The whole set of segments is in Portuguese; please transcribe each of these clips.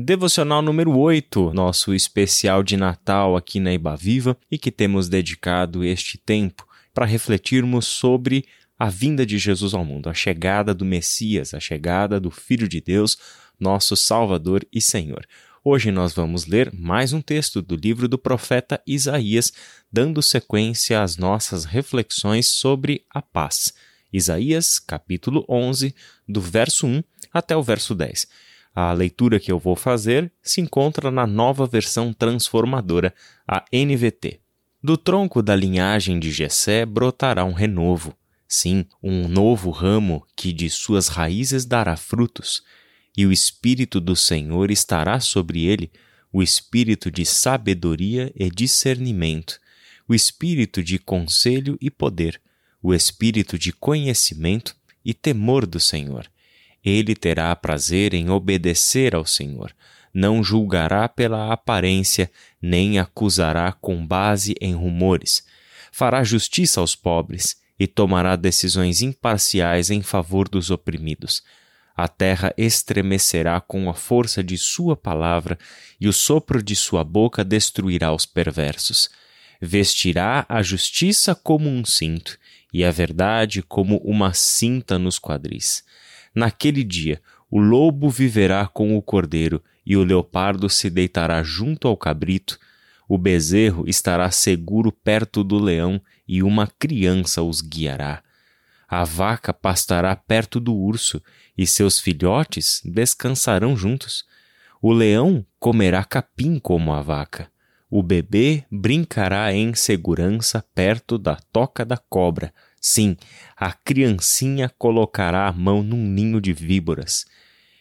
Devocional número 8, nosso especial de Natal aqui na Iba Viva e que temos dedicado este tempo para refletirmos sobre a vinda de Jesus ao mundo, a chegada do Messias, a chegada do Filho de Deus, nosso Salvador e Senhor. Hoje nós vamos ler mais um texto do livro do profeta Isaías, dando sequência às nossas reflexões sobre a paz. Isaías, capítulo 11, do verso 1 até o verso 10. A leitura que eu vou fazer se encontra na nova versão transformadora, a NVT. Do tronco da linhagem de Jessé brotará um renovo, sim, um novo ramo que de suas raízes dará frutos, e o espírito do Senhor estará sobre ele, o espírito de sabedoria e discernimento, o espírito de conselho e poder, o espírito de conhecimento e temor do Senhor ele terá prazer em obedecer ao Senhor. Não julgará pela aparência, nem acusará com base em rumores. Fará justiça aos pobres e tomará decisões imparciais em favor dos oprimidos. A terra estremecerá com a força de sua palavra, e o sopro de sua boca destruirá os perversos. Vestirá a justiça como um cinto, e a verdade como uma cinta nos quadris Naquele dia, o lobo viverá com o cordeiro, e o leopardo se deitará junto ao cabrito, o bezerro estará seguro perto do leão, e uma criança os guiará. A vaca pastará perto do urso, e seus filhotes descansarão juntos. O leão comerá capim como a vaca. O bebê brincará em segurança perto da toca da cobra Sim, a criancinha colocará a mão num ninho de víboras.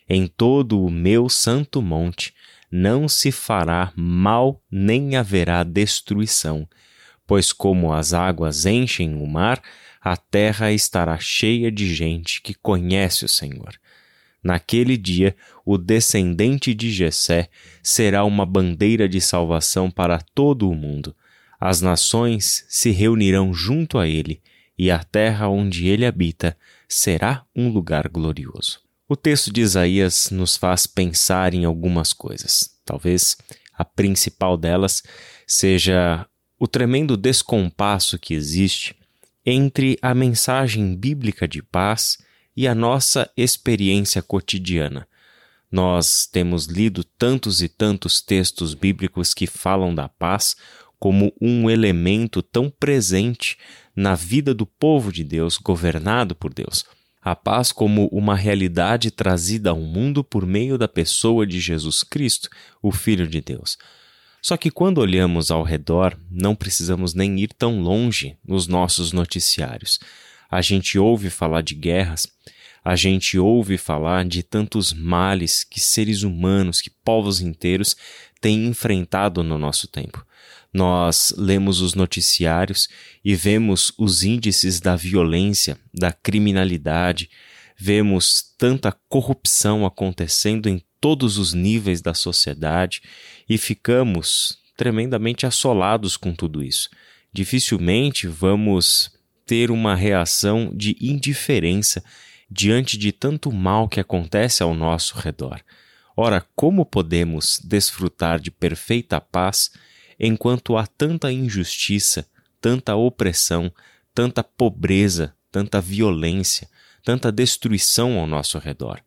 Em todo o meu santo monte não se fará mal nem haverá destruição, pois como as águas enchem o mar, a terra estará cheia de gente que conhece o Senhor. Naquele dia, o descendente de Jessé será uma bandeira de salvação para todo o mundo. As nações se reunirão junto a ele e a terra onde ele habita será um lugar glorioso. O texto de Isaías nos faz pensar em algumas coisas. Talvez a principal delas seja o tremendo descompasso que existe entre a mensagem bíblica de paz e a nossa experiência cotidiana. Nós temos lido tantos e tantos textos bíblicos que falam da paz como um elemento tão presente na vida do povo de Deus, governado por Deus. A paz como uma realidade trazida ao mundo por meio da pessoa de Jesus Cristo, o Filho de Deus. Só que quando olhamos ao redor, não precisamos nem ir tão longe nos nossos noticiários. A gente ouve falar de guerras, a gente ouve falar de tantos males que seres humanos, que povos inteiros têm enfrentado no nosso tempo. Nós lemos os noticiários e vemos os índices da violência, da criminalidade, vemos tanta corrupção acontecendo em todos os níveis da sociedade e ficamos tremendamente assolados com tudo isso. Dificilmente vamos ter uma reação de indiferença diante de tanto mal que acontece ao nosso redor. Ora, como podemos desfrutar de perfeita paz enquanto há tanta injustiça, tanta opressão, tanta pobreza, tanta violência, tanta destruição ao nosso redor?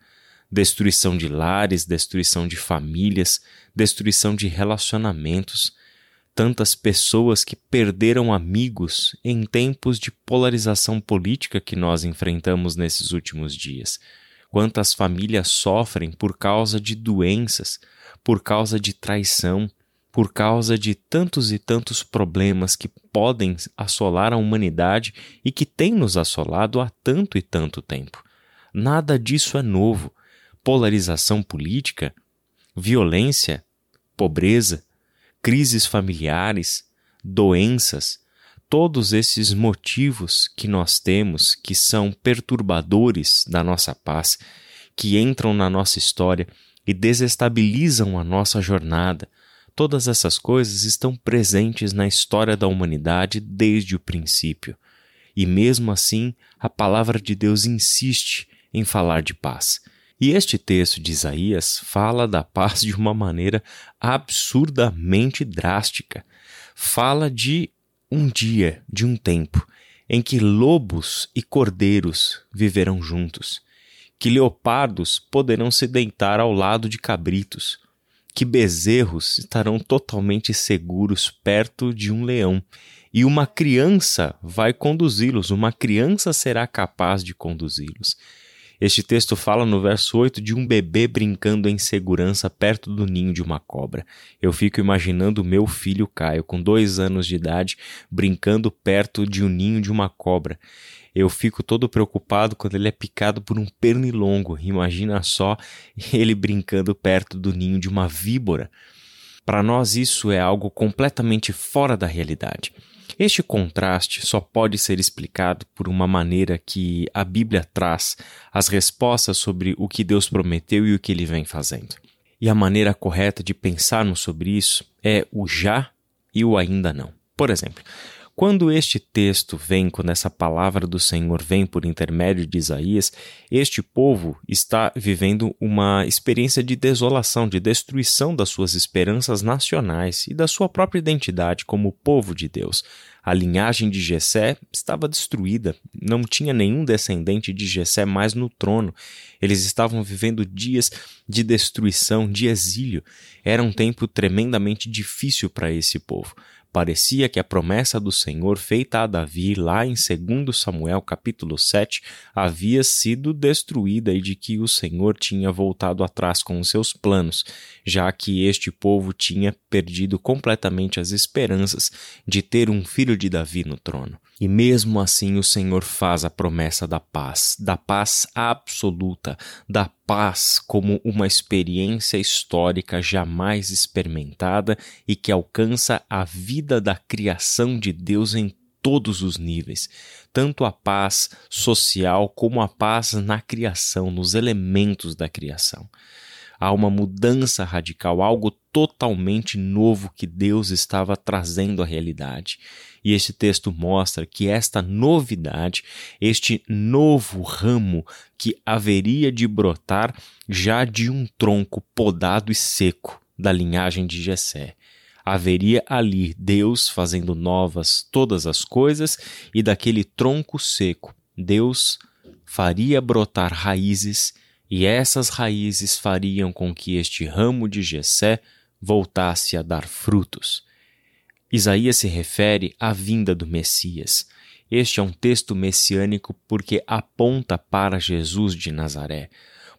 Destruição de lares, destruição de famílias, destruição de relacionamentos, tantas pessoas que perderam amigos em tempos de polarização política que nós enfrentamos nesses últimos dias quantas famílias sofrem por causa de doenças, por causa de traição, por causa de tantos e tantos problemas que podem assolar a humanidade e que têm nos assolado há tanto e tanto tempo. Nada disso é novo. Polarização política, violência, pobreza, crises familiares, doenças, todos esses motivos que nós temos que são perturbadores da nossa paz, que entram na nossa história e desestabilizam a nossa jornada, todas essas coisas estão presentes na história da humanidade desde o princípio. E mesmo assim, a palavra de Deus insiste em falar de paz. E este texto de Isaías fala da paz de uma maneira absurdamente drástica. Fala de um dia, de um tempo, em que lobos e cordeiros viverão juntos, que leopardos poderão se deitar ao lado de cabritos, que bezerros estarão totalmente seguros perto de um leão, e uma criança vai conduzi-los, uma criança será capaz de conduzi-los. Este texto fala no verso 8 de um bebê brincando em segurança perto do ninho de uma cobra. Eu fico imaginando meu filho Caio, com dois anos de idade, brincando perto de um ninho de uma cobra. Eu fico todo preocupado quando ele é picado por um pernilongo. Imagina só ele brincando perto do ninho de uma víbora. Para nós, isso é algo completamente fora da realidade. Este contraste só pode ser explicado por uma maneira que a Bíblia traz as respostas sobre o que Deus prometeu e o que ele vem fazendo. E a maneira correta de pensarmos sobre isso é o já e o ainda não. Por exemplo, quando este texto vem, quando essa palavra do Senhor vem por intermédio de Isaías, este povo está vivendo uma experiência de desolação, de destruição das suas esperanças nacionais e da sua própria identidade como povo de Deus. A linhagem de Jessé estava destruída, não tinha nenhum descendente de Jessé mais no trono. Eles estavam vivendo dias de destruição, de exílio. Era um tempo tremendamente difícil para esse povo. Parecia que a promessa do Senhor feita a Davi lá em 2 Samuel capítulo 7 havia sido destruída e de que o Senhor tinha voltado atrás com os seus planos, já que este povo tinha perdido completamente as esperanças de ter um filho de Davi no trono. E mesmo assim o Senhor faz a promessa da paz, da paz absoluta, da paz como uma experiência histórica jamais experimentada e que alcança a vida da criação de Deus em todos os níveis, tanto a paz social como a paz na criação, nos elementos da criação. Há uma mudança radical, algo totalmente novo que Deus estava trazendo à realidade. E este texto mostra que esta novidade, este novo ramo que haveria de brotar já de um tronco podado e seco da linhagem de Jessé. Haveria ali Deus fazendo novas todas as coisas e daquele tronco seco Deus faria brotar raízes e essas raízes fariam com que este ramo de Jessé voltasse a dar frutos. Isaías se refere à vinda do Messias. Este é um texto messiânico porque aponta para Jesus de Nazaré,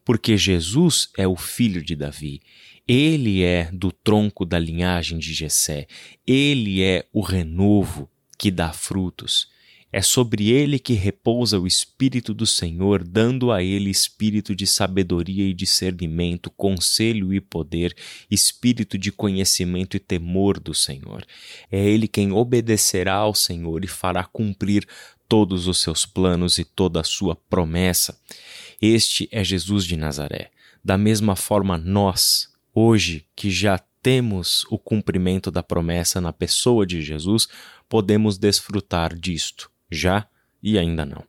porque Jesus é o filho de Davi. Ele é do tronco da linhagem de Jessé. Ele é o renovo que dá frutos. É sobre ele que repousa o Espírito do Senhor, dando a ele espírito de sabedoria e discernimento, conselho e poder, espírito de conhecimento e temor do Senhor. É ele quem obedecerá ao Senhor e fará cumprir todos os seus planos e toda a sua promessa. Este é Jesus de Nazaré. Da mesma forma, nós, hoje que já temos o cumprimento da promessa na pessoa de Jesus, podemos desfrutar disto já e ainda não.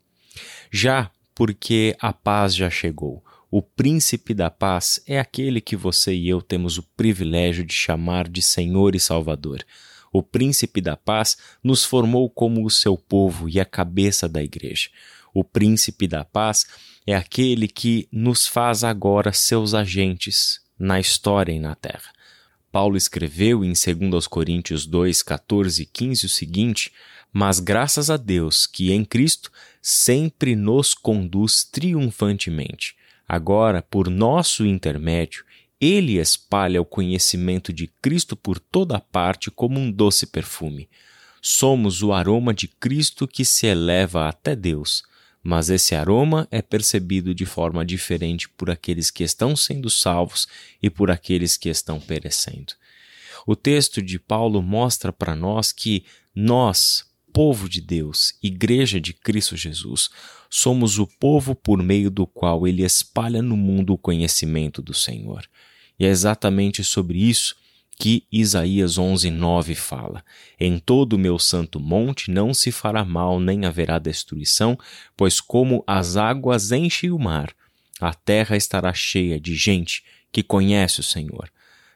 Já porque a paz já chegou. O príncipe da paz é aquele que você e eu temos o privilégio de chamar de Senhor e Salvador. O príncipe da paz nos formou como o seu povo e a cabeça da igreja. O príncipe da paz é aquele que nos faz agora seus agentes na história e na terra. Paulo escreveu em 2 Coríntios 2, 14 e 15 o seguinte: mas graças a Deus que em Cristo sempre nos conduz triunfantemente. Agora, por nosso intermédio, ele espalha o conhecimento de Cristo por toda parte como um doce perfume. Somos o aroma de Cristo que se eleva até Deus, mas esse aroma é percebido de forma diferente por aqueles que estão sendo salvos e por aqueles que estão perecendo. O texto de Paulo mostra para nós que nós, povo de Deus, Igreja de Cristo Jesus, somos o povo por meio do qual ele espalha no mundo o conhecimento do Senhor. E é exatamente sobre isso que Isaías 11:9 fala: Em todo o meu santo monte não se fará mal nem haverá destruição, pois como as águas enchem o mar, a terra estará cheia de gente que conhece o Senhor.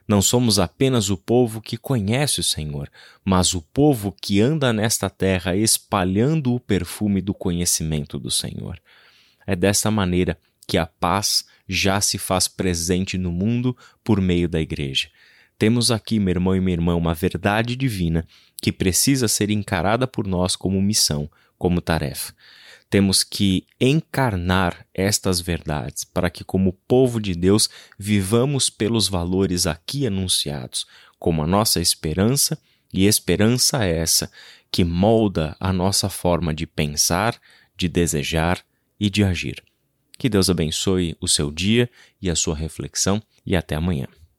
Não somos apenas o povo que conhece o Senhor, mas o povo que anda nesta terra espalhando o perfume do conhecimento do Senhor. É desta maneira que a paz já se faz presente no mundo por meio da Igreja. Temos aqui, meu irmão e minha irmã, uma verdade divina que precisa ser encarada por nós como missão, como tarefa. Temos que encarnar estas verdades para que, como povo de Deus, vivamos pelos valores aqui anunciados, como a nossa esperança, e esperança é essa que molda a nossa forma de pensar, de desejar e de agir. Que Deus abençoe o seu dia e a sua reflexão, e até amanhã.